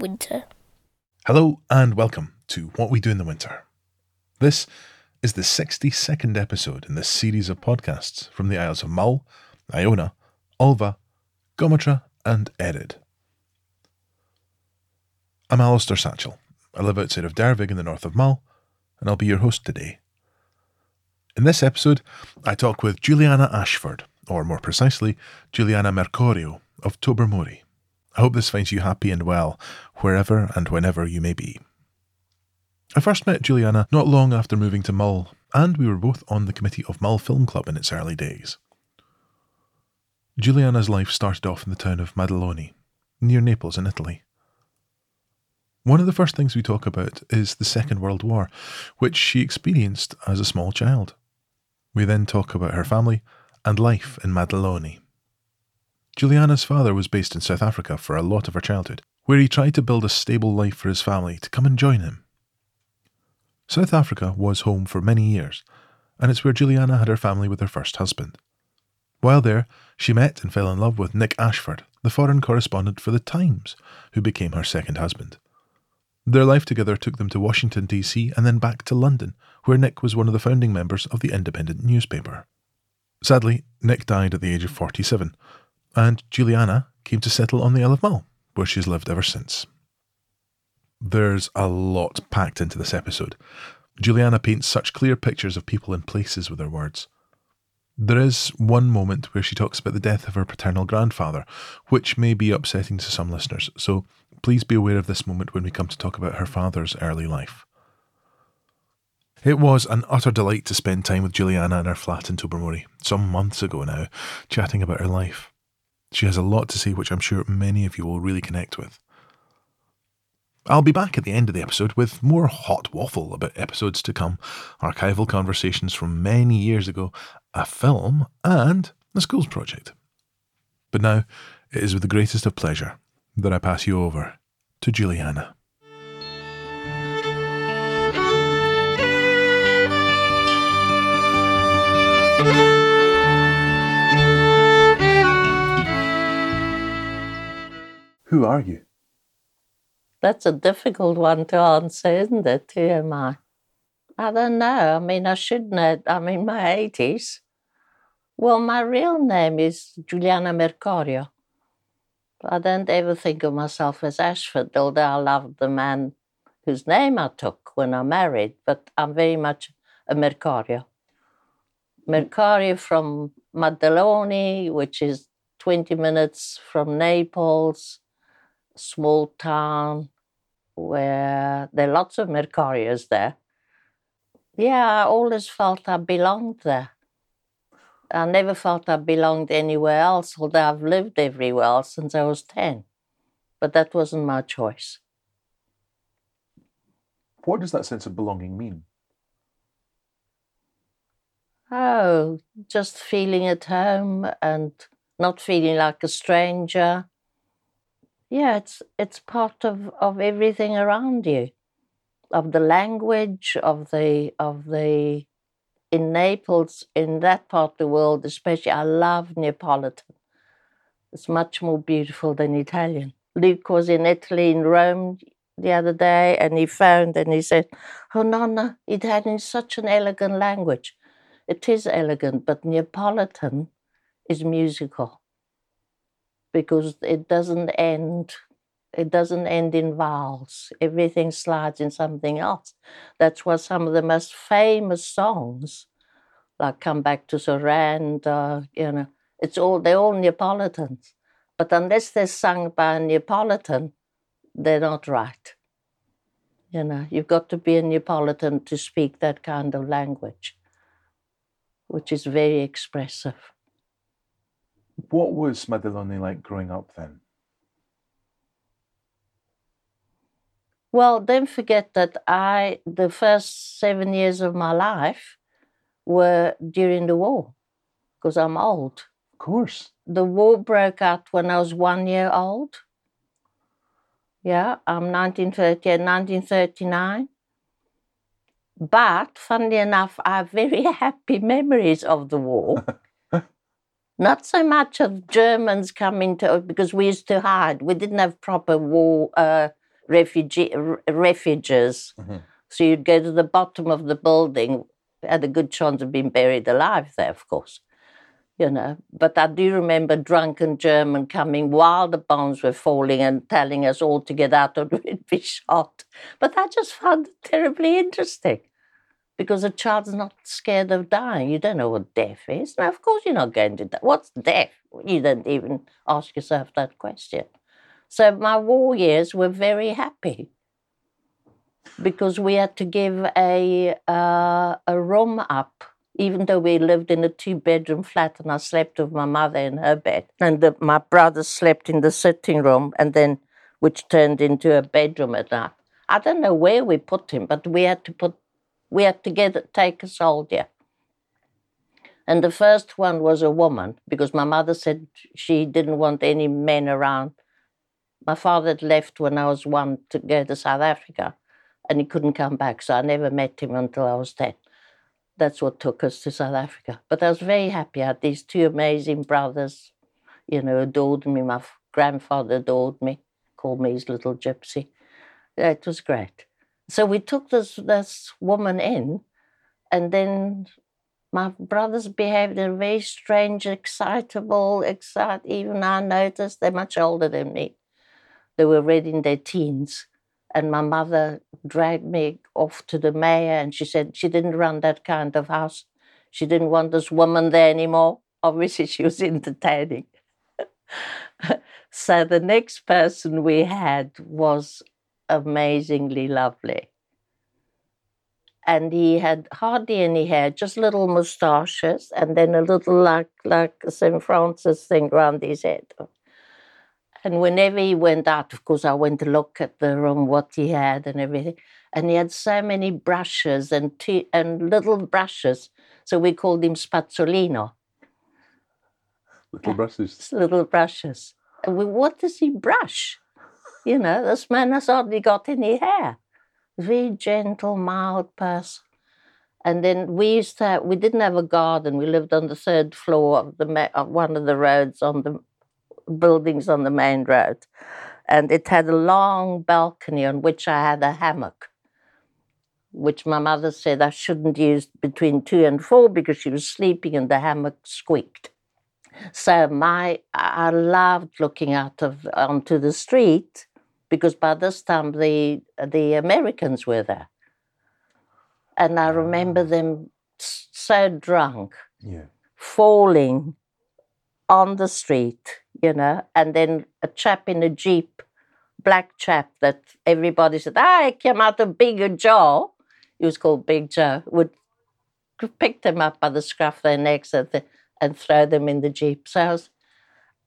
winter. Hello and welcome to What We Do in the Winter. This is the 62nd episode in this series of podcasts from the Isles of Mull, Iona, Ulva, Gometra, and Erraid. I'm Alistair Satchell. I live outside of Dervaig in the north of Mull, and I'll be your host today. In this episode, I talk with Juliana Ashford, or more precisely, Juliana Mercorio of Tobermory. I hope this finds you happy and well, wherever and whenever you may be. I first met Juliana not long after moving to Mull, and we were both on the committee of Mull Film Club in its early days. Juliana's life started off in the town of Maddaloni, near Naples in Italy. One of the first things we talk about is the Second World War, which she experienced as a small child. We then talk about her family and life in Maddaloni. Juliana's father was based in South Africa for a lot of her childhood, where he tried to build a stable life for his family to come and join him. South Africa was home for many years, and it's where Juliana had her family with her first husband. While there, she met and fell in love with Nick Ashford, the foreign correspondent for The Times, who became her second husband. Their life together took them to Washington, D.C., and then back to London, where Nick was one of the founding members of the independent newspaper. Sadly, Nick died at the age of 47, and Juliana came to settle on the Isle of Mull, where she's lived ever since. There's a lot packed into this episode. Juliana paints such clear pictures of people and places with her words. There is one moment where she talks about the death of her paternal grandfather, which may be upsetting to some listeners, so please be aware of this moment when we come to talk about her father's early life. It was an utter delight to spend time with Juliana in her flat in Tobermory, some months ago now, chatting about her life. She has a lot to say, which I'm sure many of you will really connect with. I'll be back at the end of the episode with more hot waffle about episodes to come, archival conversations from many years ago, a film, and a schools project. But now, it is with the greatest of pleasure that I pass you over to Juliana. Who are you? That's a difficult one to answer, isn't it? Who am I? I don't know. I mean, I should know. I'm in my 80s. Well, my real name is Juliana Mercorio. I don't ever think of myself as Ashford, although I love the man whose name I took when I married, but I'm very much a Mercorio. Mercorio from Maddaloni, which is 20 minutes from Naples, small town where there are lots of Mercorios there. Yeah, I always felt I belonged there. I never felt I belonged anywhere else, although I've lived everywhere else since I was 10. But that wasn't my choice. What does that sense of belonging mean? Oh, just feeling at home and not feeling like a stranger yeah, it's it's part of, of everything around you, of the language, of the of the in Naples, in that part of the world, especially. I love Neapolitan. It's much more beautiful than Italian. Luke was in Italy, in Rome, the other day, and he found and he said, "Oh, Nonna, Italian is such an elegant language. It is elegant, but Neapolitan is musical." Because it doesn't end it doesn't end in vowels. Everything slides in something else. That's why some of the most famous songs, like "Come Back to Sorrento," you know, it's all they're all Neapolitans. But unless they're sung by a Neapolitan, they're not right. You know, you've got to be a Neapolitan to speak that kind of language, which is very expressive. What was Maddaloni like growing up then? Well, don't forget that I, the first seven years of my life were during the war, because I'm old. Of course. The war broke out when I was one year old. Yeah, I'm 1930 and uh, 1939. But funnily enough, I have very happy memories of the war. Not so much of Germans coming to because we used to hide. We didn't have proper war uh, refugee r- refuges. Mhm. So you'd go to the bottom of the building, had a good chance of being buried alive there, of course. You know, but I do remember drunken German coming while the bombs were falling and telling us all to get out or we'd be shot. But I just found it terribly interesting because a child's not scared of dying. You don't know what death is. Now, of course, you're not going to die. What's death? You don't even ask yourself that question. So my war years were very happy because we had to give a uh, a room up, even though we lived in a two bedroom flat, and I slept with my mother in her bed, and the, my brother slept in the sitting room, and then which turned into a bedroom at night. I don't know where we put him, but we had to put we had to get take a soldier. And the first one was a woman because my mother said she didn't want any men around. My father had left when I was one to go to South Africa and he couldn't come back. So I never met him until I was 10. That's what took us to South Africa. But I was very happy. I had these two amazing brothers, you know, adored me. My grandfather adored me, called me his little gypsy. It was great. So we took this, this woman in, and then my brothers behaved in a very strange, excitable, excite. Even I noticed they're much older than me. They were already in their teens. And my mother dragged me off to the mayor, and she said she didn't run that kind of house. She didn't want this woman there anymore. Obviously, she was entertaining. so the next person we had was amazingly lovely. And he had hardly any hair, just little moustaches, and then a little like like a St. Francis thing round his head. And whenever he went out, of course, I went to look at the room, what he had and everything. And he had so many brushes and t- and little brushes. So we called him Spazzolino, Little brushes. little brushes. And we, what does he brush? You know, this man has hardly got any hair. Very gentle, mild person. And then we used to have, we didn't have a garden. We lived on the third floor of the of one of the roads on the buildings on the main road. And it had a long balcony on which I had a hammock, which my mother said I shouldn't use between two and four because she was sleeping and the hammock squeaked. So my I loved looking out of onto the street because by this time the the Americans were there. And I remember them so drunk Yeah. falling on the street, you know, and then a chap in a jeep, black chap that everybody said, ah, he came out of Big Joe. He was called Big Joe, would pick them up by the scruff of their necks and, th- and throw them in the jeep. So, I was,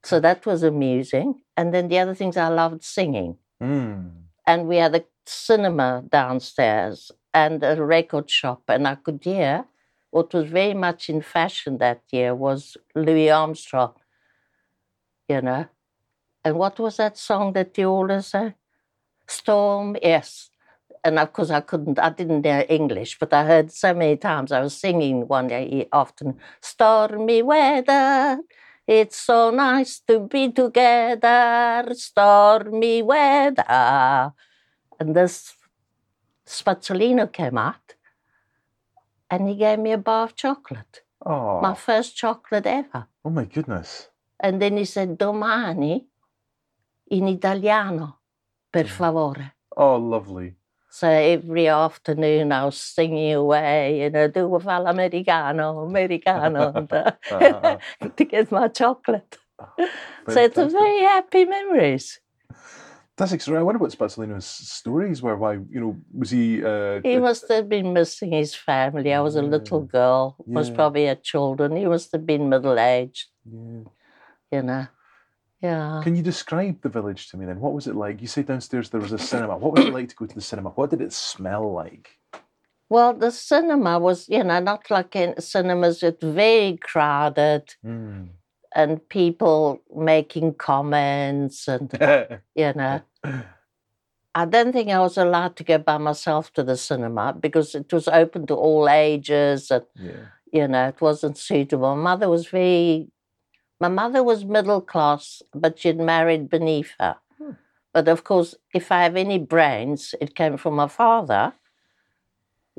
so that was amusing. And then the other things I loved singing Mm. and we had a cinema downstairs and a record shop. And i could hear what was very much in fashion that year was louis armstrong you know. And what was that song that you always say storm yes. And of course i couldn't i didn't know english but i heard so many times i was singing one day often stormy weather it's so nice to be together, stormy weather. And this Spazzolino came out and he gave me a bar of chocolate, Oh. my first chocolate ever. oh my goodness. And then he said, Domani in italiano, per favore. Oh, lovely. So every afternoon I was singing away, you know, do a fal americano, americano, uh, to get my chocolate. So it's a very happy memories. That's extraordinary. I wonder what Spazzolino's stories were. Why, you know, was he? Uh, He must have been missing his family. I was a little Yeah. girl, was probably had children. He must have been middle aged, yeah. you know. Yeah. Can you describe the village to me then? What was it like? You say downstairs there was a cinema. What was it like to go to the cinema? What did it smell like? Well, the cinema was, you know, not like in cinemas, it's very crowded Mm. and people making comments and, you know. I don't think I was allowed to go by myself to the cinema because it was open to all ages and yeah. you know, it wasn't suitable. My mother was very, my mother was middle class, but she'd married beneath her. Hmm. But of course, if I have any brains, it came from my father,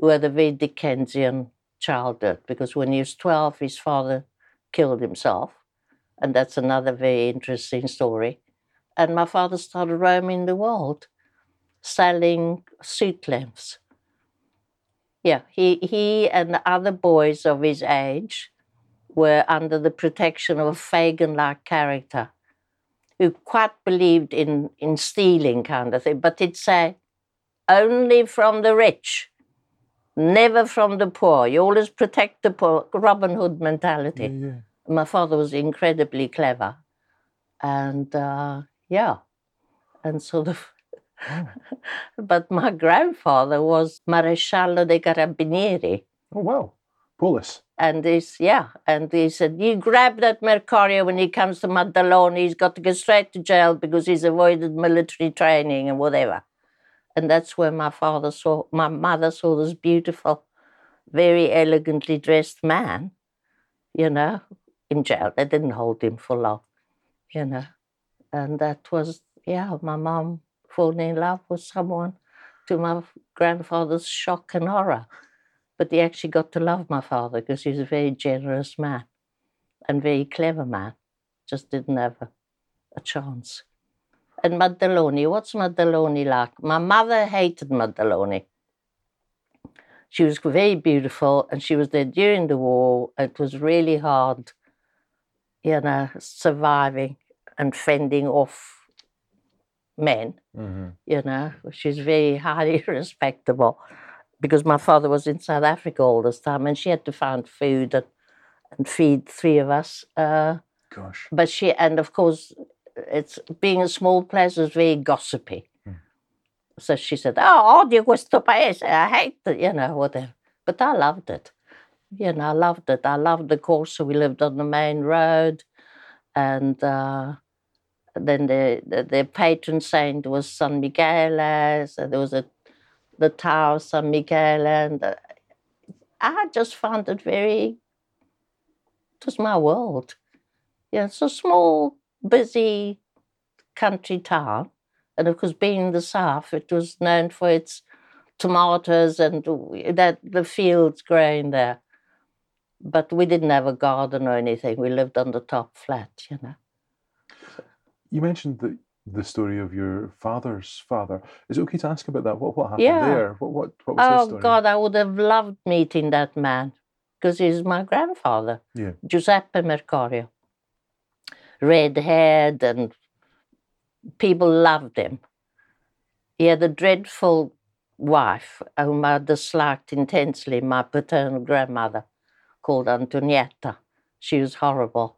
who had a very Dickensian childhood, because when he was 12, his father killed himself. And that's another very interesting story. And my father started roaming the world selling suit lengths. Yeah, he, he and the other boys of his age were under the protection of a Fagin like character who quite believed in, in stealing kind of thing, but he'd say, only from the rich, never from the poor. You always protect the poor, Robin Hood mentality. Yeah, yeah. My father was incredibly clever. And uh, yeah, and sort of. Oh. but my grandfather was Maresciallo dei Carabinieri. Oh, wow. Polis. And he's, yeah, and he said, You grab that Mercorio when he comes to Maddaloni, he's got to go straight to jail because he's avoided military training and whatever. And that's where my father saw, my mother saw this beautiful, very elegantly dressed man, you know, in jail. They didn't hold him for long, you know. And that was, yeah, my mom falling in love with someone to my grandfather's shock and horror. But they actually got to love my father because he was a very generous man and very clever man. Just didn't have a, a chance. And Maddaloni, what's Maddaloni like? My mother hated Maddaloni. She was very beautiful and she was there during the war. It was really hard, you know, surviving and fending off men Mm-hmm. you know. She's very highly respectable because my father was in South Africa all this time and she had to find food and, and feed three of us. Uh, Gosh. but she, and of course, it's being a small place was very gossipy. Hmm. So she said, Oh, odio questo paese. I hate it, you know, whatever. But I loved it. You know, I loved it. I loved the course. So we lived on the main road. And uh, then the, the, the patron saint was San Michele. So there was a, the of San Michele. And I just found it very, it was my world. Yeah, it's a small, busy country town. And of course, being in the south, it was known for its tomatoes and that the fields growing there. But we didn't have a garden or anything. We lived on the top flat, you know. You mentioned the, the story of your father's father. Is it okay to ask about that? What, what happened Yeah. there? What, what, what was his story? Oh story? God, I would have loved meeting that man because he's my grandfather, Yeah. Giuseppe Mercorio. Red haired and people loved him. He had a dreadful wife whom I disliked intensely, my paternal grandmother, called Antonietta. She was horrible.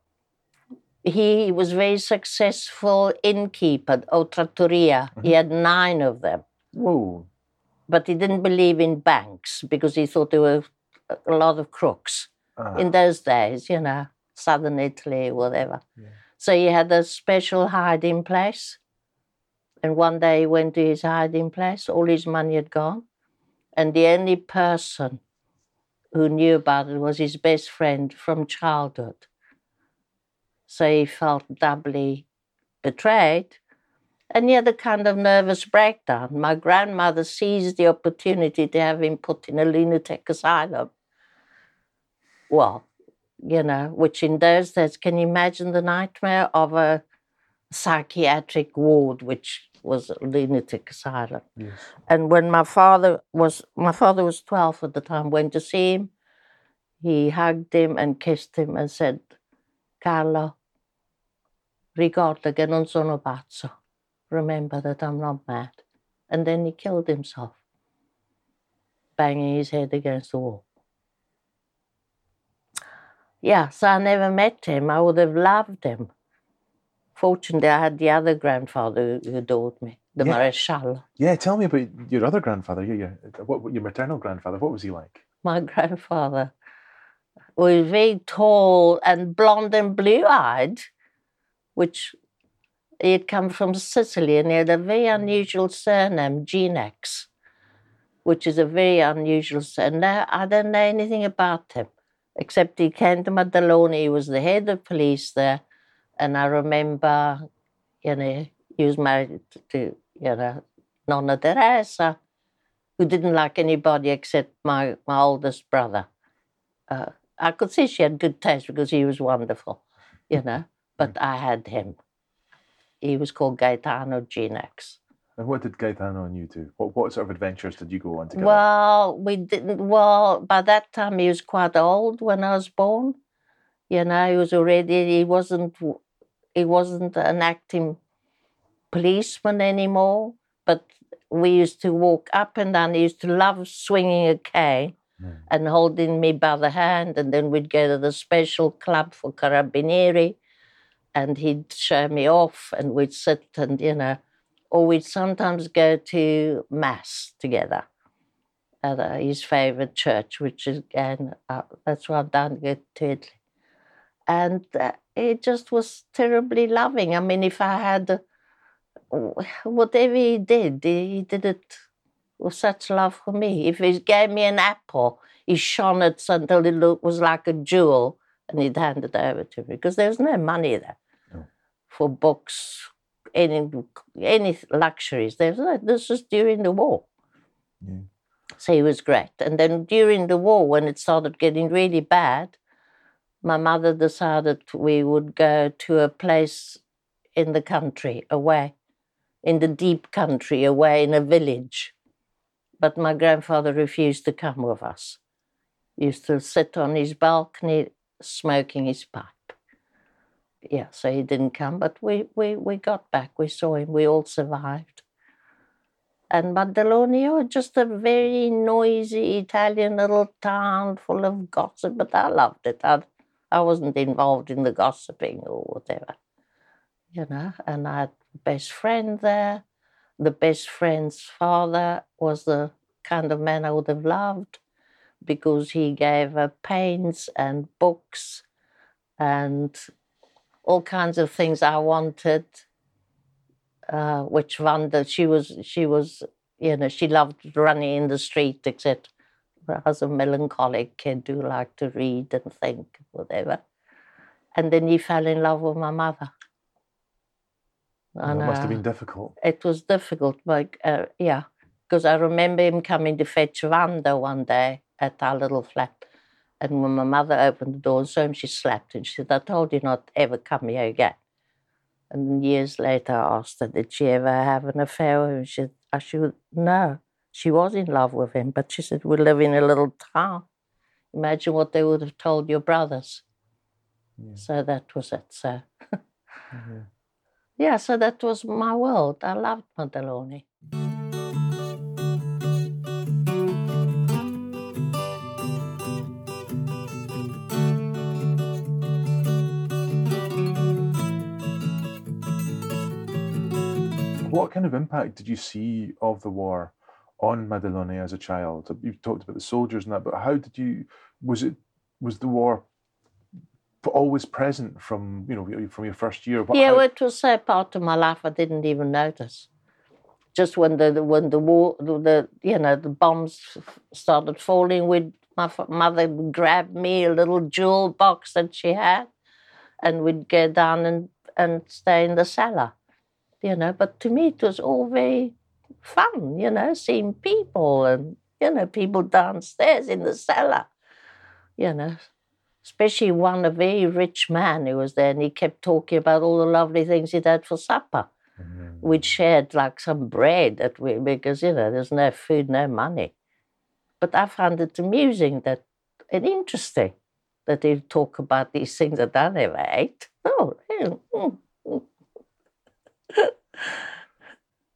He was very successful innkeeper, or trattoria. He had nine of them Whoa. but he didn't believe in banks because he thought there were a lot of crooks Ah, in those days, you know, southern Italy, whatever. Yeah. So he had a special hiding place. And one day he went to his hiding place, all his money had gone. And the only person who knew about it was his best friend from childhood. So he felt doubly betrayed. And he had a kind of nervous breakdown. My grandmother seized the opportunity to have him put in a lunatic asylum. Well, you know, which in those days, can you imagine the nightmare of a psychiatric ward, which was a lunatic asylum? yes. And when my father was my father was twelve at the time, went to see him, he hugged him and kissed him and said, Carlo, ricorda che non sono pazzo. Remember that I'm not mad. And then he killed himself, banging his head against the wall. Yeah, so I never met him. I would have loved him. Fortunately, I had the other grandfather who adored me, the Yeah. Maresciallo. Yeah, tell me about your other grandfather. Yeah, yeah. What, your maternal grandfather? What was he like? my grandfather was very tall and blonde and blue eyed, which he had come from Sicily and he had a very unusual surname, Genex, which is a very unusual surname. I don't know anything about him, except he came to Maddaloni, he was the head of police there, and I remember, you know, He was married to, you know, Nonna Teresa, who didn't like anybody except my, my oldest brother. Uh, I could see she had good taste because he was wonderful, you know, but I had him. He was called Gaetano Genex. And what did Gaetano and you do? What, what sort of adventures did you go on together? Well, we didn't. Well, by that time he was quite old when I was born. You know, he was already. He wasn't. He wasn't an acting policeman anymore. But we used to walk up and down. He used to love swinging a cane Mm. and holding me by the hand, and then we'd go to the special club for carabinieri, and he'd show me off, and we'd sit and you know, or we'd sometimes go to mass together at uh, his favorite church, which is again uh, that's why I've done go to Italy, and uh, it just was terribly loving. I mean, if I had whatever he did, he did it with such love for me. If he gave me an apple, he shone it until it was like a jewel, and he'd hand it over to me because there was no money there No. for books, any any luxuries. There was no, this was during the war. Yeah. So he was great. And then during the war, when it started getting really bad, my mother decided we would go to a place in the country, away, in the deep country, away in a village. But my grandfather refused to come with us. He used to sit on his balcony smoking his pipe. Yeah, so he didn't come, but we, we, we got back. We saw him. We all survived. And Maddaloni, just a very noisy Italian little town full of gossip, but I loved it. I, I wasn't involved in the gossiping or whatever, you know. And I had best friend there. The best friend's father was the kind of man I would have loved because he gave her paints and books and all kinds of things I wanted uh, which Wanda, she was, she was, you know, she loved running in the street, except I was a melancholic kid who liked to read and think, whatever. And then he fell in love with my mother. And, it must have uh, been difficult. it was difficult, but uh, yeah, because I remember him coming to fetch Wanda one day at our little flat. And when my mother opened the door and saw him, she slapped him. She said, I told you not to ever come here again. And years later, I asked her, did she ever have an affair with him? She said, I should, no. She was in love with him, but she said, we live in a little town. Imagine what they would have told your brothers. Yeah. So that was it. So, Yeah. Mm-hmm. yeah, so that was my world. I loved Maddaloni. What kind of impact did you see of the war on Maddaloni as a child? You've talked about the soldiers and that, but how did you? Was it was the war always present from you know from your first year? What- yeah, how- well, it was so part of my life I didn't even notice. Just when the when the war, the, the you know the bombs started falling, we'd my f- mother would grab me a little jewel box that she had, and we'd go down and and stay in the cellar, you know. But to me, it was all very fun, you know, seeing people and you know people downstairs in the cellar, you know especially one a very rich man who was there, and he kept talking about all the lovely things he'd had for supper. Mhm. We'd shared like some bread that we because you know there's no food, no money. But I found it amusing that and interesting that he'd talk about these things that I never ate. Oh, yeah, mm.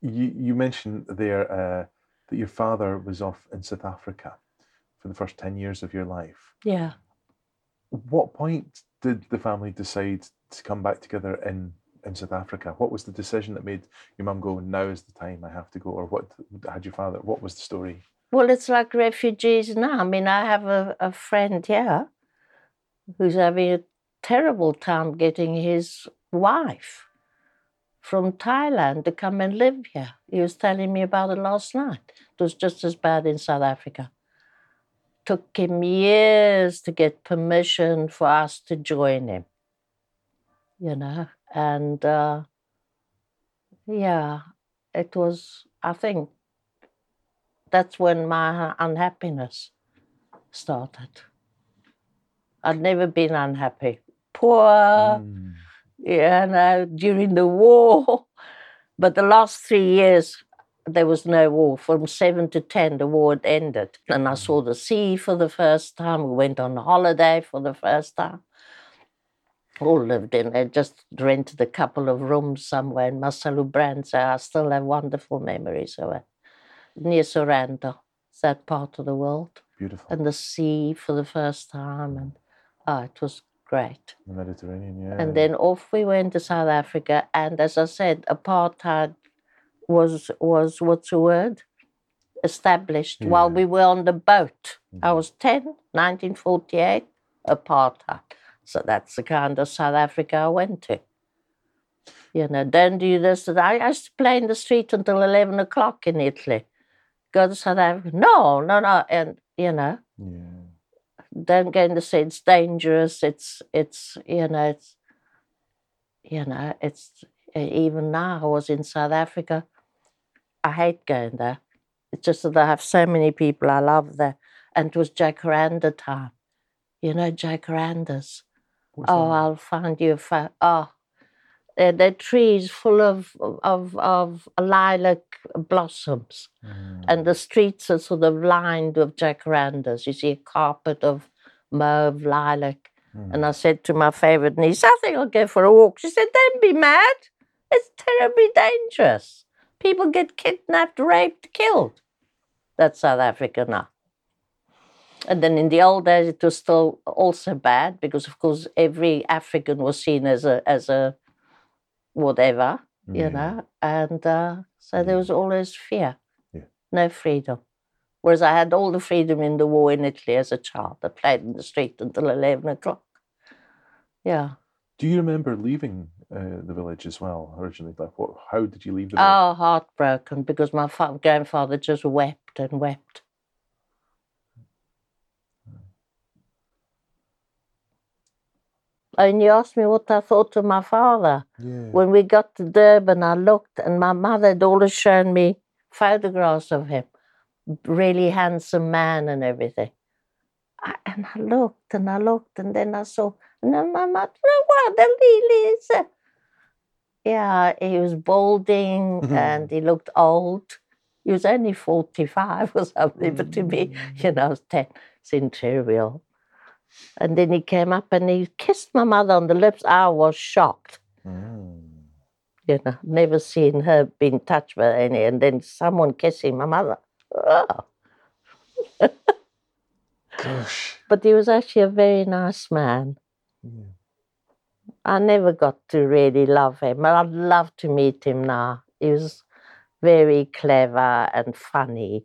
You you mentioned there uh, that your father was off in South Africa for the first ten years of your life. yeah. What point did the family decide to come back together in in South Africa? What was the decision that made your mum go? Now is the time. I have to go. Or what had your father? What was the story? Well, it's like refugees now. I mean, I have a, a friend here who's having a terrible time getting his wife from Thailand to come and live here. He was telling me about it last night. It was just as bad in South Africa. Took him years to get permission for us to join him, you know, and uh, yeah, it was, I think, that's when my unhappiness started. I'd never been unhappy. Poor, Mm. You know, during the war. But the last three years, there was no war. From seven to ten, the war had ended. And I saw the sea for the first time. We went on holiday for the first time. All lived in it, just rented a couple of rooms somewhere in Marcelo Brands. I still have wonderful memories of it. Near Sorrento, that part of the world. Beautiful. And the sea for the first time. And oh, it was great. the Mediterranean, yeah. And then off we went to South Africa. And as I said, apartheid was was what's the word? Established while we were on the boat. I Mhm. was 10, 1948, apartheid. So that's the kind of South Africa I went to. You know, don't do this. I used to play in the street until 11 o'clock in Italy. Go to South Africa. No, no, no. And, you know, yeah. Don't go in the sea. It's dangerous. It's it's you know it's you know it's even now I was in South Africa. I hate going there. It's just that I have so many people I love there, and it was jacaranda time. You know jacarandas. What's oh, that? I'll find you a fa- oh. They're, they're trees full of of of lilac blossoms Mm. and the streets are sort of lined with jacarandas. You see a carpet of mauve lilac. Mm. And I said to my favourite niece, I think I'll go for a walk. She said, Don't be mad. It's terribly dangerous. People get kidnapped, raped, killed. That's South Africa now. And then in the old days, it was still also bad because, of course, every African was seen as a as a whatever, you know, and uh, so there was always fear, Yeah. no freedom. Whereas I had all the freedom in the war in Italy as a child. I played in the street until 11 o'clock. Yeah. Do you remember leaving uh, the village as well originally? Like, what? How did you leave the village? Oh, heartbroken because my fa- grandfather just wept and wept. And you asked me what I thought of my father. yeah. When we got to Durban, I looked, and my mother had always shown me photographs of him, really handsome man and everything. I, and I looked and I looked, and then I saw, and then my mother, "Oh, what the lily is? Yeah, he was balding Mhm. and he looked old. He was only 45 or something, but to me, you know, I was 10. It's. And then he came up and he kissed my mother on the lips. I was shocked Mm. you know, never seen her being touched by any, and then someone kissing my mother. Oh. Gosh. But he was actually a very nice man. Yeah. I never got to really love him, but I'd love to meet him now. He was very clever and funny.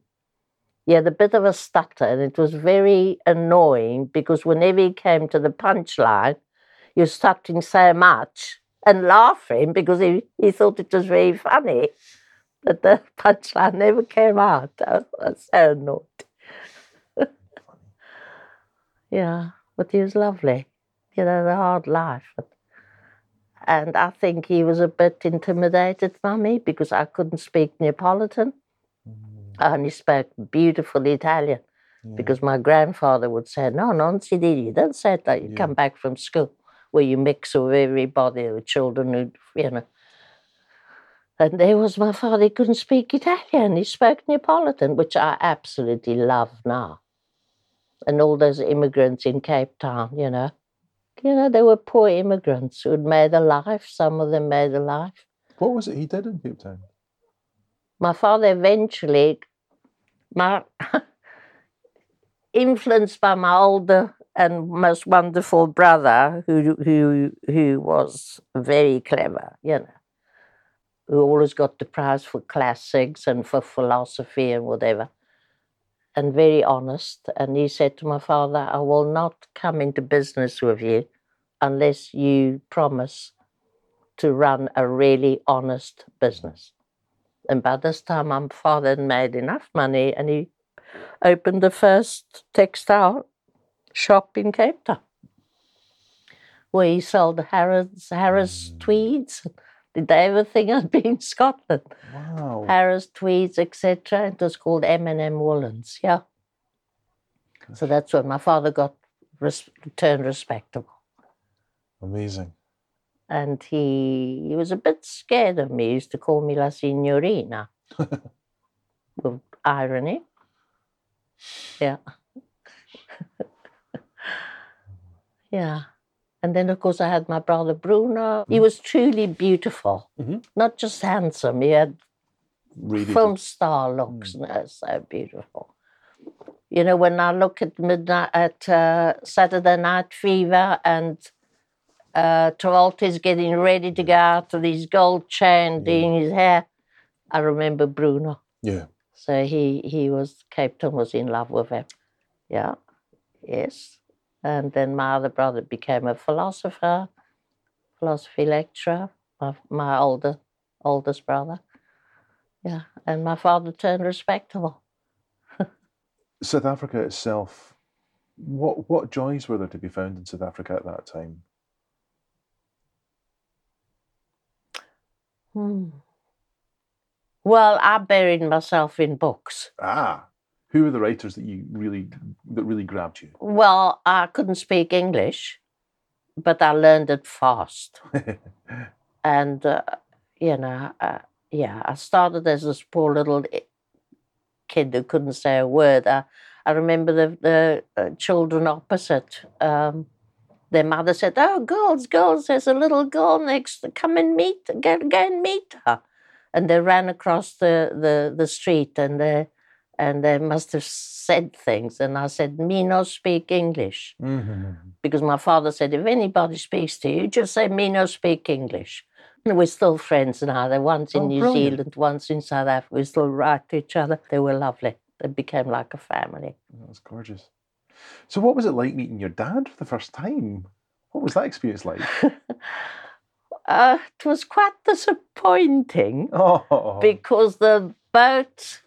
He had a bit of a stutter, and it was very annoying because whenever he came to the punchline, he was stutting so much and laughing because he, he thought it was very funny. But the punchline never came out. I was so annoyed. yeah, but he was lovely. You know, the hard life. And I think he was a bit intimidated by me because I couldn't speak Neapolitan. Mm. I only spoke beautiful Italian Yeah. because my grandfather would say, No, non si dice, you don't say that. you Yeah. come back from school where you mix with everybody, with children who, you know. And there was my father, he couldn't speak Italian, he spoke Neapolitan, which I absolutely love now. And all those immigrants in Cape Town, you know. You know, they were poor immigrants who'd made a life, some of them made a life. What was it he did in Cape Town? My father eventually, my influenced by my older and most wonderful brother, who who who was very clever, you know, who always got the prize for classics and for philosophy and whatever, and very honest. And he said to my father, "I will not come into business with you unless you promise to run a really honest business." And by this time, my father had made enough money and he opened the first textile shop in Cape Town where he sold Harris, Harris tweeds, Did they ever think I'd be in Scotland? Wow. Harris tweeds, etc. It was called M&M Woolens. Yeah. So that's when my father got res- turned respectable. Amazing. And he he was a bit scared of me. He used to call me La Signorina with irony. Yeah. yeah. And then, of course, I had my brother Bruno. He was truly beautiful, Mhm. not just handsome. He had Radiated. film star looks, and they're so beautiful. You know, when I look at midnight at uh, Saturday Night Fever and uh, Travolta's getting ready to go out with his gold chain, doing his hair, I remember Bruno. Yeah. So he he was Cape Town was in love with him. Yeah, yes. And then my other brother became a philosopher, philosophy lecturer. My, my older oldest brother. Yeah, and my father turned respectable. South Africa itself, what what joys were there to be found in South Africa at that time? Hmm. Well, I buried myself in books. Ah, who were the writers that you really that really grabbed you? Well, I couldn't speak English, but I learned it fast. and uh, you know, uh, yeah, I started as this poor little kid who couldn't say a word. I, I remember the the uh, children opposite. Um, their mother said, "Oh, girls, girls! There's a little girl next. To come and meet. Go, go and meet her." And they ran across the the, the street, and they and they must have said things. And I said, "Me no speak English." mm-hmm. because my father said, if anybody speaks to you, just say, me no speak English. And we're still friends now. They're once in Oh, New brilliant. Zealand, once in South Africa. We still write to each other. They were lovely. They became like a family. That was gorgeous. So, what was it like meeting your dad for the first time? What was that experience like? Uh, it was quite disappointing Oh, because the boat,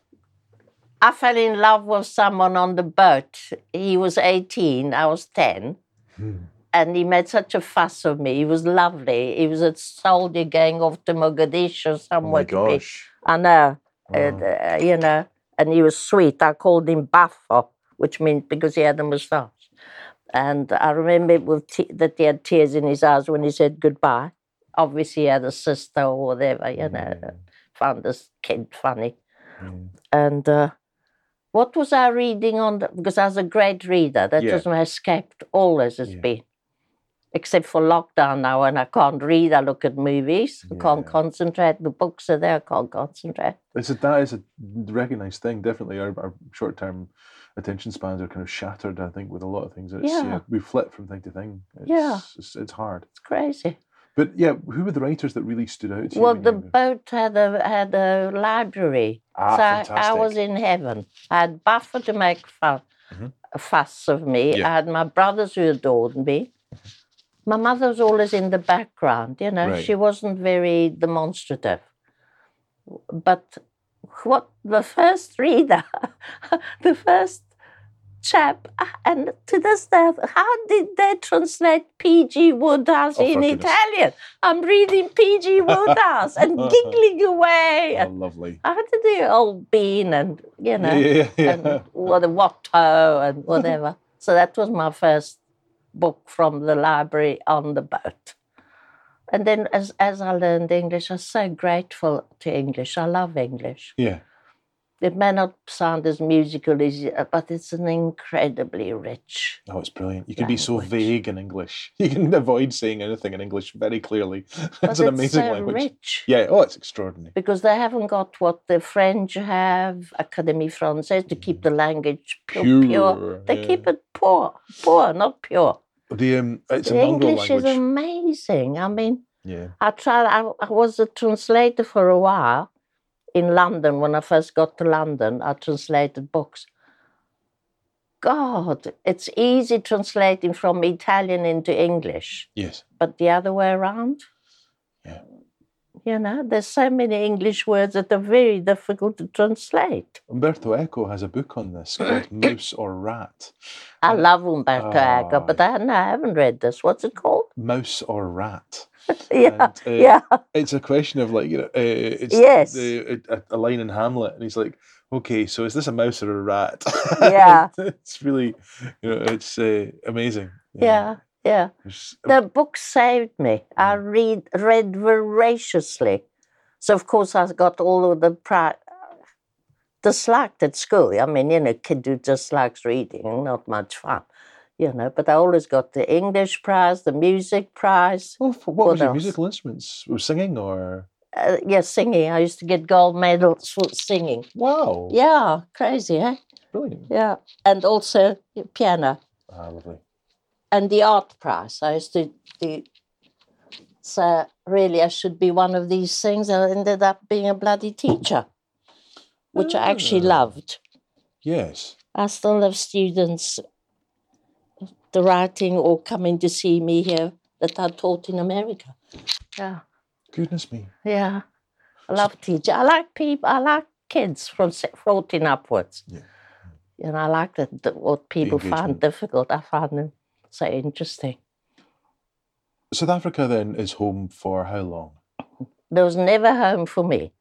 I fell in love with someone on the boat. He was 18, I was 10. Hmm. and he made such a fuss of me. He was lovely. He was a soldier going off to Mogadishu oh my somewhere. to be- gosh! I know, Oh. and, uh, you know, and he was sweet. I called him Buffo, which means because he had a moustache. And I remember with te- that he had tears in his eyes when he said goodbye. Obviously, he had a sister or whatever, you know, Mm. found this kid funny. Mm. And uh, what was I reading on? The, because I was a great reader. That Yeah. was my escape, always has Yeah. been. Except for lockdown now, when I can't read, I look at movies. I can't concentrate. The books are there, I can't concentrate. It's a, that is a recognised thing. Definitely, our, our short-term attention spans are kind of shattered. I think with a lot of things. It's, Yeah. we flip from thing to thing. It's, Yeah. it's, it's hard. It's crazy. But yeah, who were the writers that really stood out to you? Well, the boat had a had a library, ah, so I, fantastic. I was in heaven. I had Buffo to make fun, Mhm. fuss of me. Yeah. I had my brothers who adored me. My mother was always in the background. You know, Right. she wasn't very demonstrative. But what the first reader, the first chap, and to this day, how did they translate P.G. Wodehouse Oh, in. Italian? I'm reading P.G. Wodehouse and giggling away. Oh, And lovely. I had to do old bean and, you know, Yeah, yeah, yeah. and what and whatever. so that was my first book from the library on the boat. And then as, as I learned English, I was so grateful to English. I love English. yeah. It may not sound as musical as, but it's an incredibly rich. Oh, it's brilliant. You can be so vague in English. You can avoid saying anything in English very clearly. It's an amazing so language. rich. Yeah. Oh, it's extraordinary. because they haven't got what the French have, Académie Française, to keep the language pure. Pure, pure. They yeah. keep it poor, poor, not pure. The um, it's a the English language. is amazing. I mean, Yeah. I tried. I, I was a translator for a while in London when I first got to London. I translated books. God, it's easy translating from Italian into English, Yes. but the other way around. Yeah. You know, there's so many English words that are very difficult to translate. Umberto Eco has a book on this called Mouse or Rat. I love Umberto Eco, Ah. but I, no, I haven't read this. What's it called? mouse or rat. yeah, And, uh, yeah, It's a question of like you know, uh, it's Yes. the, a, a line in Hamlet, and he's like, "Okay, so is this a mouse or a rat?" Yeah. it's really, you know, it's uh, amazing. yeah, yeah. There's- The book saved me. I read read voraciously, so of course I got all of the pri- disliked at school. I mean, you know, kid who dislikes reading, not much fun, you know. But I always got the English prize, the music prize. Oh, what What was your musical instruments? Was singing or? Uh, yeah, singing. I used to get gold medals for singing. Wow! Yeah, crazy, eh? brilliant. Yeah, and also piano. Ah, lovely. And the art prize. I used to do. So really, I should be one of these things. I ended up being a bloody teacher, which I actually Ah. loved. Yes. I still have students, the writing or coming to see me here that I taught in America. Yeah, Goodness me. yeah. I love teaching. I like people. I like kids from se- fourteen upwards. Yeah. And I like that, that what people find difficult. I find them so interesting. South Africa then is home for how long? there was never home for me.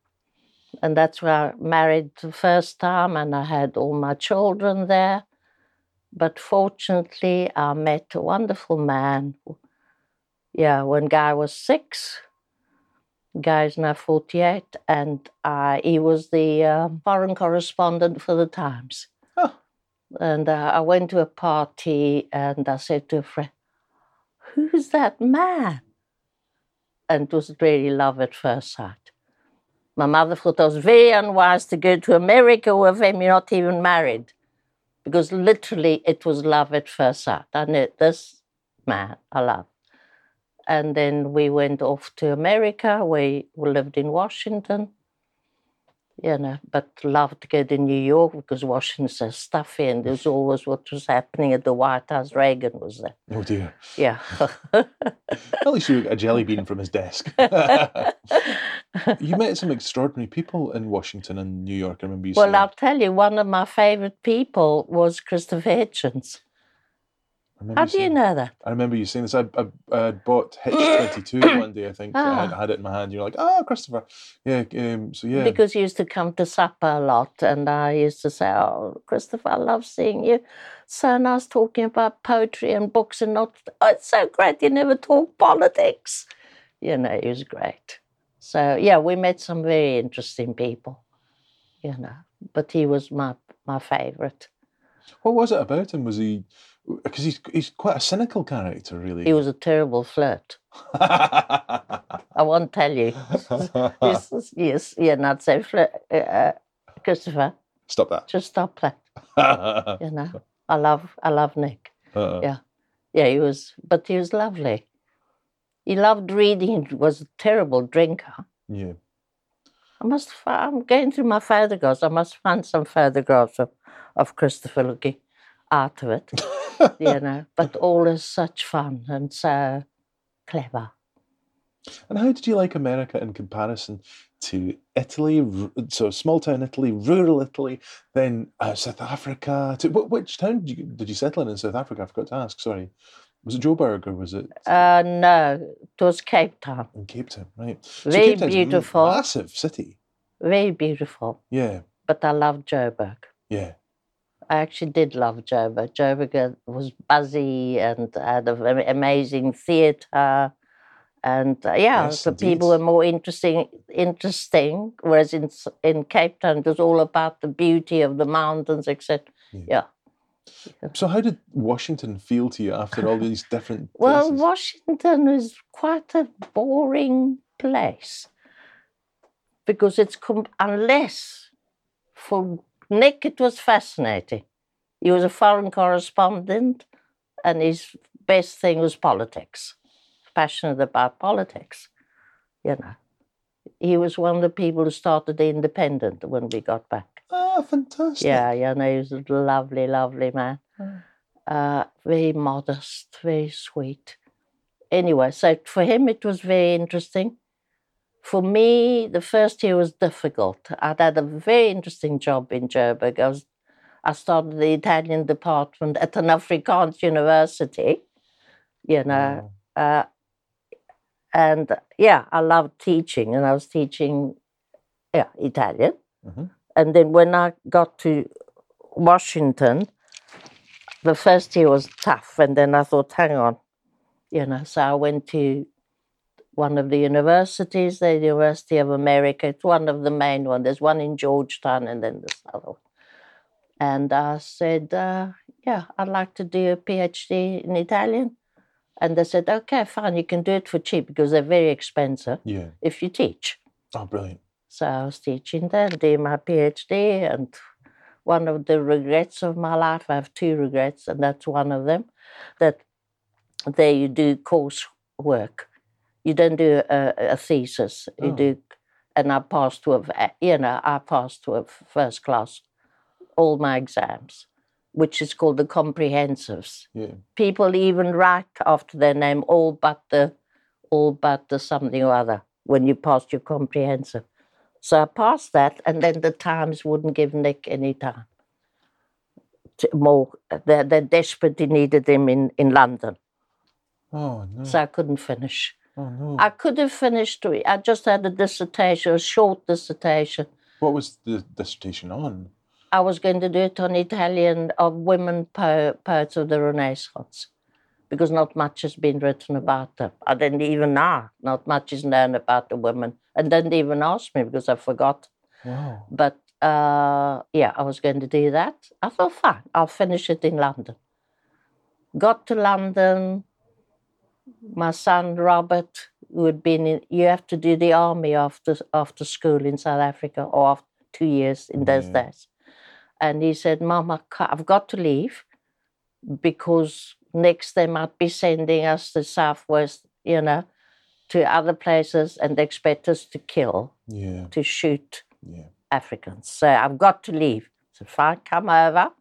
And that's where I married the first time, and I had all my children there. But fortunately, I met a wonderful man. Yeah, when Guy was six, Guy's now 48, and I, he was the um, foreign correspondent for the Times. And uh, I went to a party, and I said to a friend, Who's that man? and it was really love at first sight. My mother thought I was very unwise to go to America with him, you're not even married. Because literally it was love at first sight. I knew this man I love. And then we went off to America. We lived in Washington, you know, but loved to go to New York because Washington's so stuffy and there's always what was happening at the White House. Reagan was there. Oh dear. Yeah. At least you got a jelly bean from his desk. you met some extraordinary people in Washington and New York. I remember you Well, saying. I'll tell you, one of my favorite people was Christopher Hitchens. How do you know that? I remember you saying this. I, I, I bought Hitch 22 one day, I think. Ah. I had it in my hand. You're like, oh, Christopher. Yeah. Um, so, yeah. Because he used to come to supper a lot, and I used to say, "Oh, Christopher, I love seeing you. So nice talking about poetry and books, and not. Oh, it's so great. You never talk politics. You know, it was great. So yeah, we met some very interesting people. You know, but he was my my favorite. What was it about him? Was he. Because he's, he's quite a cynical character, really. He was a terrible flirt. I won't tell you. yes, yes, yeah, not so flirt. Uh, uh, Christopher, Stop that. just stop that. You know, I love, I love Nick. Uh, Yeah. Yeah, he was, but he was lovely. He loved reading. He was a terrible drinker. yeah. I must. I'm going through my photographs. I must find some photographs of, of Christopher looking out of it. you know, but all is such fun and so clever. And how did you like America in comparison to Italy? So small town Italy, rural Italy, then uh, South Africa. To, wh- which town did you, did you settle in in South Africa? I forgot to ask. Sorry, was it Joburg or was it Uh, no, it was Cape Town. in Cape Town? Right. So Very Cape Town's a beautiful. massive city. Very beautiful. Yeah, But I loved Joburg. yeah. I actually did love Joburg. Joburg uh, was buzzy and had an amazing theatre. And uh, yeah, Yes, the people were more interesting. Interesting, whereas in in Cape Town it was all about the beauty of the mountains, etc. Yeah. Yeah. So how did Washington feel to you after all these different Well, places? Washington is quite a boring place because it's com- unless for Nick it was fascinating. He was a foreign correspondent, and his best thing was politics. Passionate about politics, you know. He was one of the people who started the Independent when we got back. Ah, fantastic. Yeah, yeah, no, he was a lovely, lovely man. Mm. Uh, very modest, very sweet. Anyway, so for him it was very interesting. For me, the first year was difficult. I'd had a very interesting job in Joburg. I was, I started the Italian department at an Afrikaans university, you know, Wow. Uh, and yeah, I loved teaching, and I was teaching, yeah, Italian. Mhm. And then when I got to Washington, the first year was tough, and then I thought, hang on, you know. So I went to one of the universities, the University of America. It's one of the main ones. There's one in Georgetown, and then this other one. And I said, uh, yeah, I'd like to do a PhD in Italian. And they said, okay, fine, you can do it for cheap because they're very expensive Yeah. if you teach. Oh, brilliant. So I was teaching there, doing my PhD, and one of the regrets of my life, I have two regrets, and that's one of them, that there you do course work. You don't do a, a thesis. You Oh. do, and I passed with, you know, I passed with first class all my exams, which is called the comprehensives Yeah. people even write after their name all but the all but the something or other when you passed your comprehensive. So I passed that, and then the Times wouldn't give Nick any time. More, they they desperately needed him in in London, Oh, no. so I couldn't finish. Oh, no. I could have finished. I just had a dissertation, a short dissertation. what was the dissertation on? I was going to do it on Italian of women po- poets of the Renaissance because not much has been written about them. I didn't even know. Not much is known about the women. And didn't even ask me because I forgot. Wow. But uh, yeah, I was going to do that. I thought, fine, I'll finish it in London. Got to London. My son Robert, who had been in, you have to do the army after after school in South Africa, or after two years in those Yeah. days. And he said, Mom, ca- I've got to leave because next they might be sending us to Southwest, you know, to other places and expect us to kill, Yeah. to shoot Yeah. Africans. So I've got to leave. So fine, come over.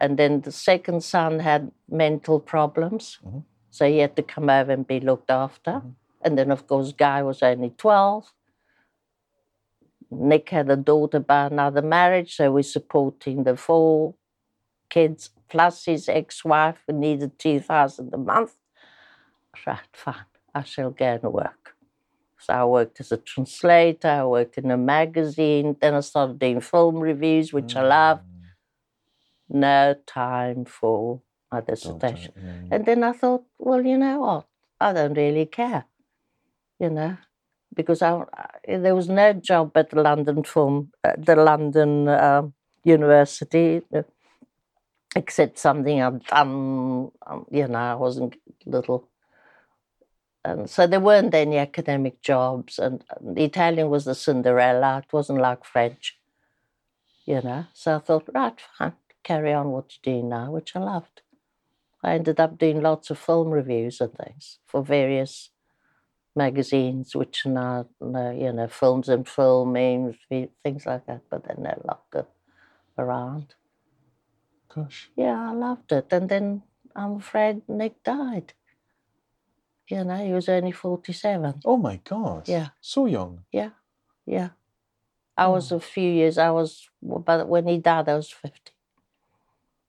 And then the second son had mental problems. Mhm. So he had to come over and be looked after. Mm-hmm. And then, of course, Guy was only 12. Nick had a daughter by another marriage, so we're supporting the four kids plus his ex-wife who needed 2000 a month. Right, fine, I shall go and work. So I worked as a translator, I worked in a magazine, then I started doing film reviews, which I mm. loved. No time for my dissertation. Yeah. And then I thought, well, you know what? I don't really care, you know, because I, I- there was no job at the London Film, uh, the London um University, uh, except something I'd done, um, you know, I wasn't little. And so there weren't any academic jobs, and, and the Italian was the Cinderella. It wasn't like French, you know. So I thought, right, fine, carry on what you're doing now, which I loved. I ended up doing lots of film reviews and things for various magazines, which are now, you know, films and filming, things like that, but they're no longer around. Gosh. Yeah, I loved it. And then I'm afraid Nick died. You know, he was only 47. Oh my God. Yeah. So young. Yeah, yeah. I hmm. was a few years, I was, but when he died, I was 50.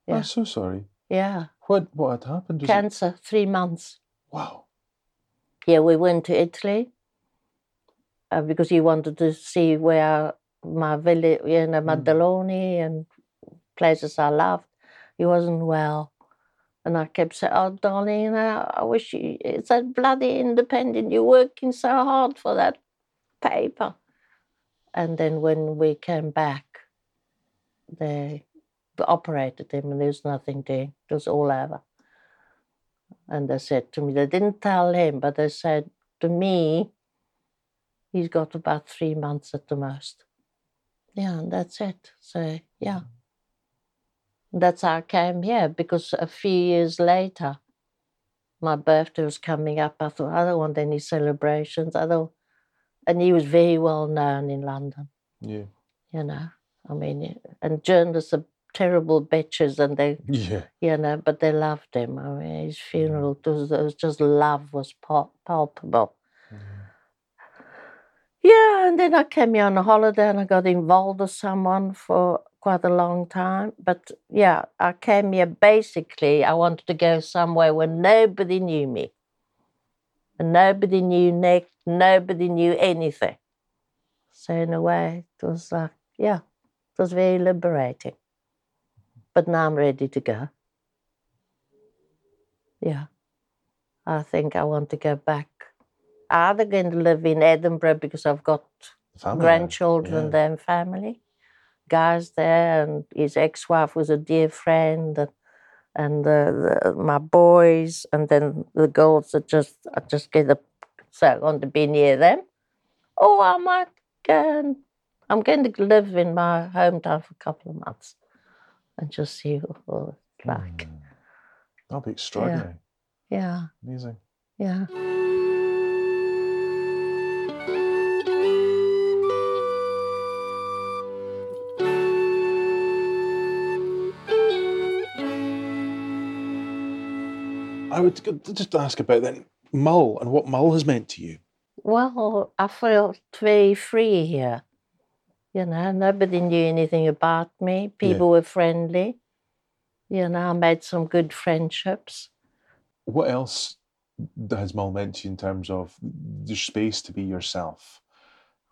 Yeah. I'm so sorry. Yeah, What what had happened? Was it- cancer, three months. Wow. Yeah, we went to Italy uh, because he wanted to see where my village, you know, Maddaloni and places I loved. He wasn't well. And I kept saying, Oh, darling, I wish you, it's that bloody independent. You're working so hard for that paper. And then when we came back, they operated him and there was nothing doing. It was all over. And they said to me, they didn't tell him, but they said to me, he's got about three months at the most. Yeah, and that's it. So, yeah. That's how I came here because a few years later, my birthday was coming up. I thought, I don't want any celebrations. I don't. And he was very well known in London, Yeah. you know. I mean, and journalists are terrible bitches and they Yeah. you know, but they loved him. I mean, his funeral, it was, was just love was pal- palpable. Mm-hmm. Yeah, and then I came here on a holiday and I got involved with someone for quite a long time. But yeah, I came here basically, I wanted to go somewhere where nobody knew me. And nobody knew Nick, nobody knew anything. So, in a way, it was like, yeah, it was very liberating. But now I'm ready to go. Yeah. I think I want to go back. I'm either going to live in Edinburgh because I've got Family grandchildren yeah. there and family. Guys there, and his ex-wife was a dear friend, and and the, the, my boys, and then the girls that just I just get a so I want to be near them. Oh, I might go and I'm going to live in my hometown for a couple of months and just see what it's like. Mm. That'll be extraordinary. Yeah, Amazing. yeah. I would just ask about then Mull and what Mull has meant to you. Well, I felt very free here. You know, nobody knew anything about me. People were friendly. You know, I made some good friendships. What else has Mull meant to you in terms of the space to be yourself?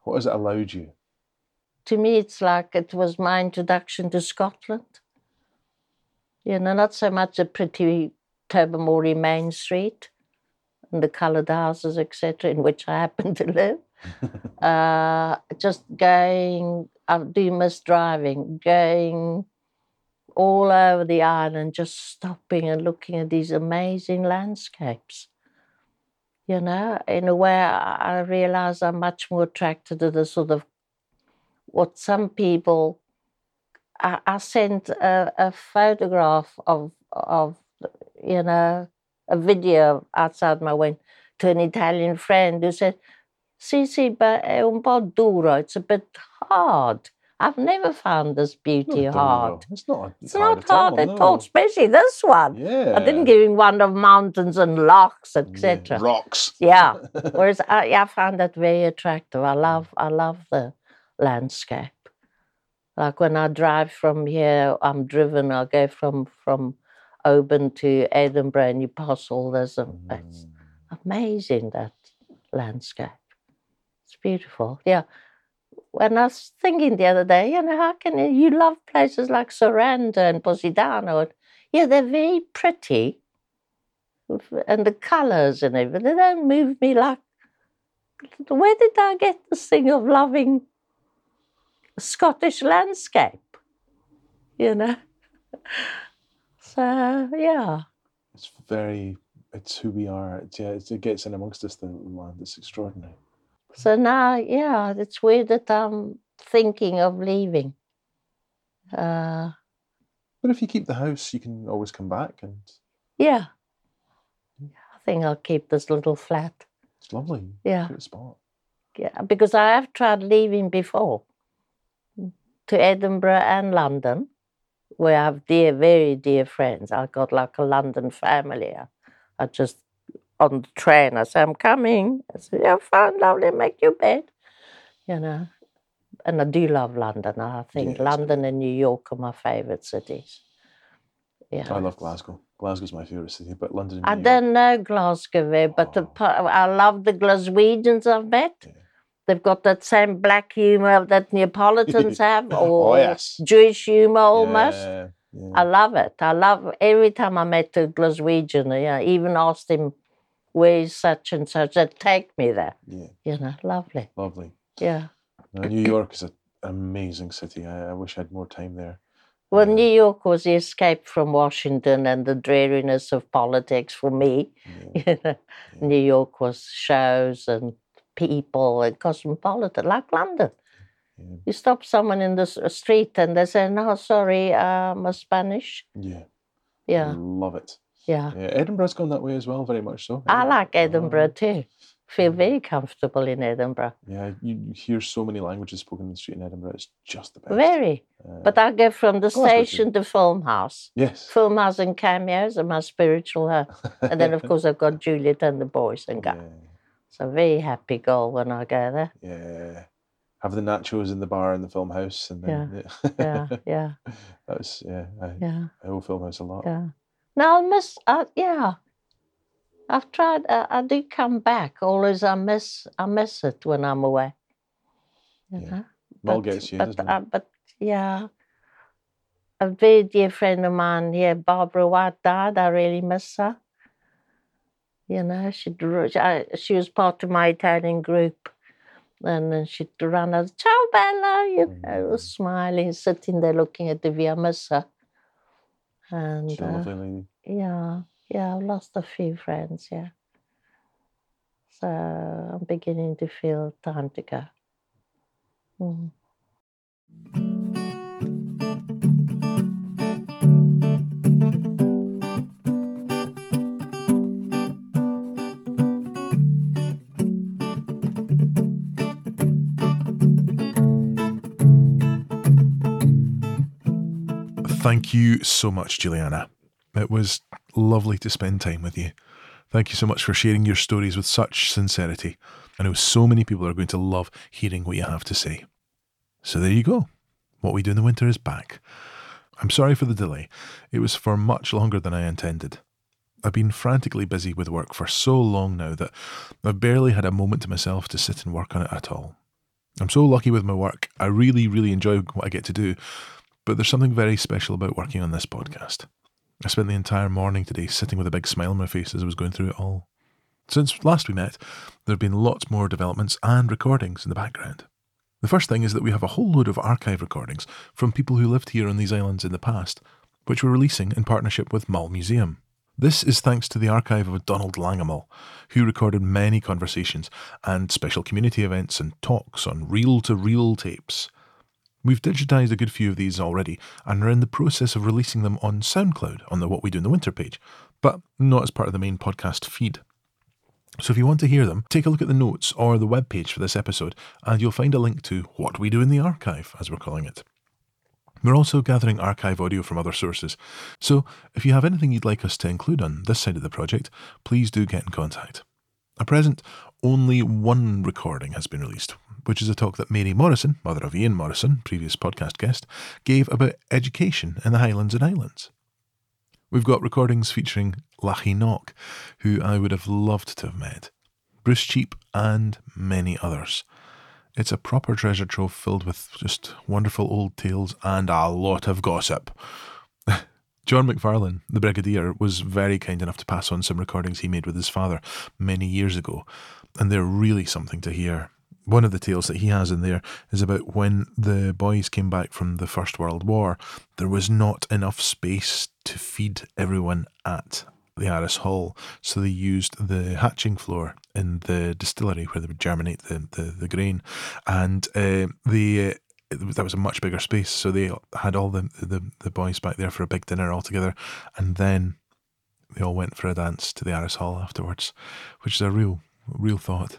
What has it allowed you? To me, it's like it was my introduction to Scotland. You know, not so much a pretty Tobermory Main Street and the coloured houses, etc., in which I happen to live. uh, just going, I do miss driving, going all over the island, just stopping and looking at these amazing landscapes. You know, in a way, I I realize I'm much more attracted to the sort of what some people. I, I sent a, a photograph of of you know a video outside my window to an Italian friend who said, "Sì, sì, but è un po' duro. It's a bit hard. I've never found this beauty Not hard. It's not. It's not at hard all, at all, no. especially this one. Yeah. I didn't give him one of mountains and lochs, Yeah, etc. Rocks. Yeah. Whereas uh, I, I found that very attractive. I love, I love the landscape. Like when I drive from here, I'm driven. I go from from Oban to Edinburgh, and you pass all those. Uh, it's Mm. amazing that landscape. It's beautiful. Yeah. When I was thinking the other day, you know, how can you, you love places like Sorrento and Positano? And, yeah, they're very pretty, and the colours and everything. They don't move me like. Where did I get this thing of loving Scottish landscape? You know. So yeah. It's very. It's who we are. It's, yeah, it gets in amongst us. The land. It's extraordinary. So now, yeah, it's weird that I'm thinking of leaving. Uh, But if you keep the house, you can always come back, and yeah. I think I'll keep this little flat. it's lovely. Yeah, Great spot. yeah. Because I have tried leaving before to Edinburgh and London, where I have dear, very dear friends. I've got like a London family. I, I just on the train. I say, I'm coming. I said, Yeah, fine, lovely, make your bed. You know. And I do love London. I think London and New York are my favourite cities. Yeah. I love Glasgow. Glasgow's my favourite city, but London. and I York- don't know Glasgow but the, Oh. pa- I love the Glaswegians I've met. Yeah. They've got that same black humour that Neapolitans have, oh, or Oh, yes. Jewish humour almost. Yeah, yeah. I love it. I love every time I met a Glaswegian. Yeah, I even asked him, "Where's such and such?" They'd take me there. yeah, You know, lovely. lovely. Yeah. No, New York is an amazing city. I, I wish I had more time there. Well, Yeah. New York was the escape from Washington and the dreariness of politics for me. Yeah. You know, New York was shows and people and cosmopolitan, like London. Yeah. You stop someone in the street and they say, "No, sorry, I'm a Spanish." yeah, Yeah, love it. Yeah. Yeah, Edinburgh's gone that way as well, very much so. I like Edinburgh too. Feel very comfortable in Edinburgh. Yeah, you hear so many languages spoken in the street in Edinburgh. It's just the best. Very. Uh, But I go from the station to Film House. yes. Film House and cameos are my spiritual home. And then, of course, I've got Juliet and the boys and go. yeah, So very happy girl when I go there. yeah. Have the nachos in the bar in the film house, and then Yeah, yeah, that was yeah. I, yeah, I owe film house a lot. yeah. Now I miss, uh, yeah. I've tried. Uh, I do come back. Always, I miss. I miss it when I'm away. You Yeah. know? Well, but, gets you, but, uh, but yeah, a very dear friend of mine here, Barbara White, died. I really miss her. You know, she'd, she, I, she was part of my Italian group. And then she'd run out, ciao Bella, you know, Mm. smiling, sitting there looking at the view. I miss her. And She's a uh, lovely lady. yeah, yeah, I've lost a few friends, yeah. So I'm beginning to feel time to go. Mm. Thank you so much, Juliana. It was lovely to spend time with you. Thank you so much for sharing your stories with such sincerity. I know so many people are going to love hearing what you have to say. So there you go. What we do in the winter is back. I'm sorry for the delay. It was for much longer than I intended. I've been frantically busy with work for so long now that I've barely had a moment to myself to sit and work on it at all. I'm so lucky with my work. I really, really enjoy what I get to do, but there's something very special about working on this podcast. I spent the entire morning today sitting with a big smile on my face as I was going through it all. Since last we met, there have been lots more developments and recordings in the background. The first thing is that we have a whole load of archive recordings from people who lived here on these islands in the past, which we're releasing in partnership with Mull Museum. This is thanks to the archive of Donald Langemull, who recorded many conversations and special community events and talks on reel to reel tapes. We've digitised a good few of these already and are in the process of releasing them on SoundCloud on the What We Do in the Winter page, but not as part of the main podcast feed. So if you want to hear them, take a look at the notes or the webpage for this episode, and you'll find a link to What We Do in the Archive, as we're calling it. We're also gathering archive audio from other sources, so if you have anything you'd like us to include on this side of the project, please do get in contact. At present, only one recording has been released, which is a talk that Mary Morrison, mother of Ian Morrison, previous podcast guest, gave about education in the Highlands and Islands. We've got recordings featuring Lachie Knock, who I would have loved to have met, Bruce Cheap, and many others. It's a proper treasure trove filled with just wonderful old tales and a lot of gossip. John McFarlane, the Brigadier, was very kind enough to pass on some recordings he made with his father many years ago, and they're really something to hear. One of the tales that he has in there is about when the boys came back from the First World War, there was not enough space to feed everyone at the Aros Hall, so they used the hatching floor in the distillery where they would germinate the, the, the grain, and uh, the uh, that was a much bigger space, so they had all the, the the boys back there for a big dinner all together, and then they all went for a dance to the Aros Hall afterwards, which is a real real thought.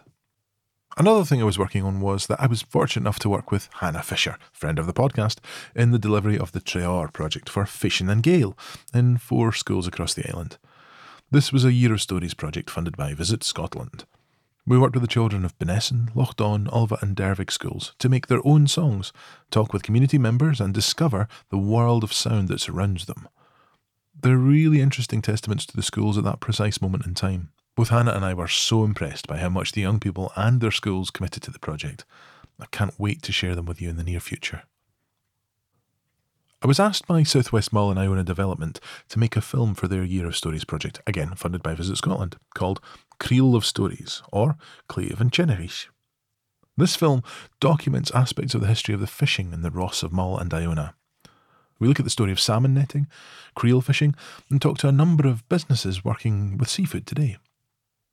Another thing I was working on was that I was fortunate enough to work with Hannah Fisher, friend of the podcast, in the delivery of the Treor project for Fishing and Gale in four schools across the island. This was a Year of Stories project funded by Visit Scotland. We worked with the children of Bunessan, Loch Don, Ulva, and Dervaig schools to make their own songs, talk with community members, and discover the world of sound that surrounds them. They're really interesting testaments to the schools at that precise moment in time. Both Hannah and I were so impressed by how much the young people and their schools committed to the project. I can't wait to share them with you in the near future. I was asked by Southwest Mull and Iona Development to make a film for their Year of Stories project, again funded by Visit Scotland, called Creel of Stories, or Cleve and Chinerish. This film documents aspects of the history of the fishing in the Ross of Mull and Iona. We look at the story of salmon netting, creel fishing, and talk to a number of businesses working with seafood today.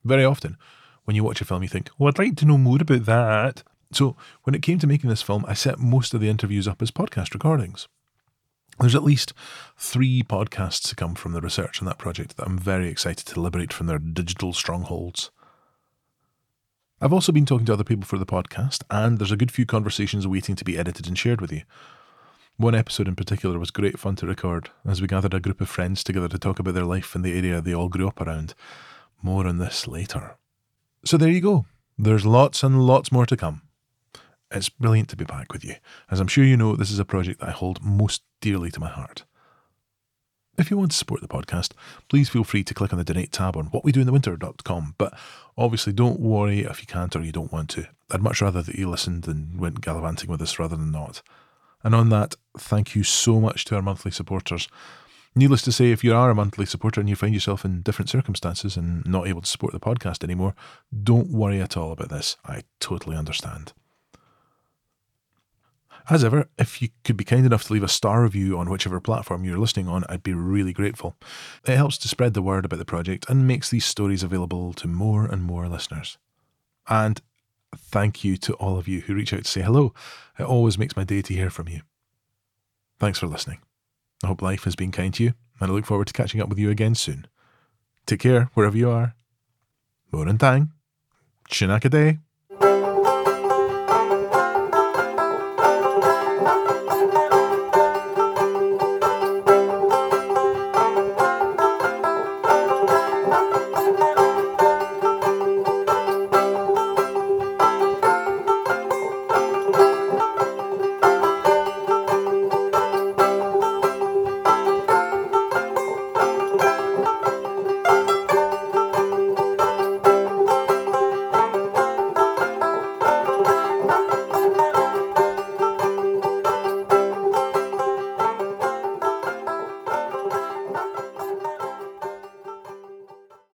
Very often, when you watch a film, you think, well, I'd like to know more about that. So, when it came to making this film, I set most of the interviews up as podcast recordings. There's at least three podcasts to come from the research on that project that I'm very excited to liberate from their digital strongholds. I've also been talking to other people for the podcast, and there's a good few conversations waiting to be edited and shared with you. One episode in particular was great fun to record as we gathered a group of friends together to talk about their life in the area they all grew up around. More on this later. So there you go. There's lots and lots more to come. It's brilliant to be back with you. As I'm sure you know, this is a project that I hold most dearly to my heart. If you want to support the podcast, please feel free to click on the donate tab on whatwedointhewinter.com. But obviously, don't worry if you can't or you don't want to. I'd much rather that you listened and went gallivanting with us rather than not. And on that, thank you so much to our monthly supporters. Needless to say, if you are a monthly supporter and you find yourself in different circumstances and not able to support the podcast anymore, don't worry at all about this. I totally understand. As ever, if you could be kind enough to leave a star review on whichever platform you're listening on, I'd be really grateful. It helps to spread the word about the project and makes these stories available to more and more listeners. And thank you to all of you who reach out to say hello. It always makes my day to hear from you. Thanks for listening. I hope life has been kind to you, and I look forward to catching up with you again soon. Take care wherever you are. Morning tang. Chinaka day.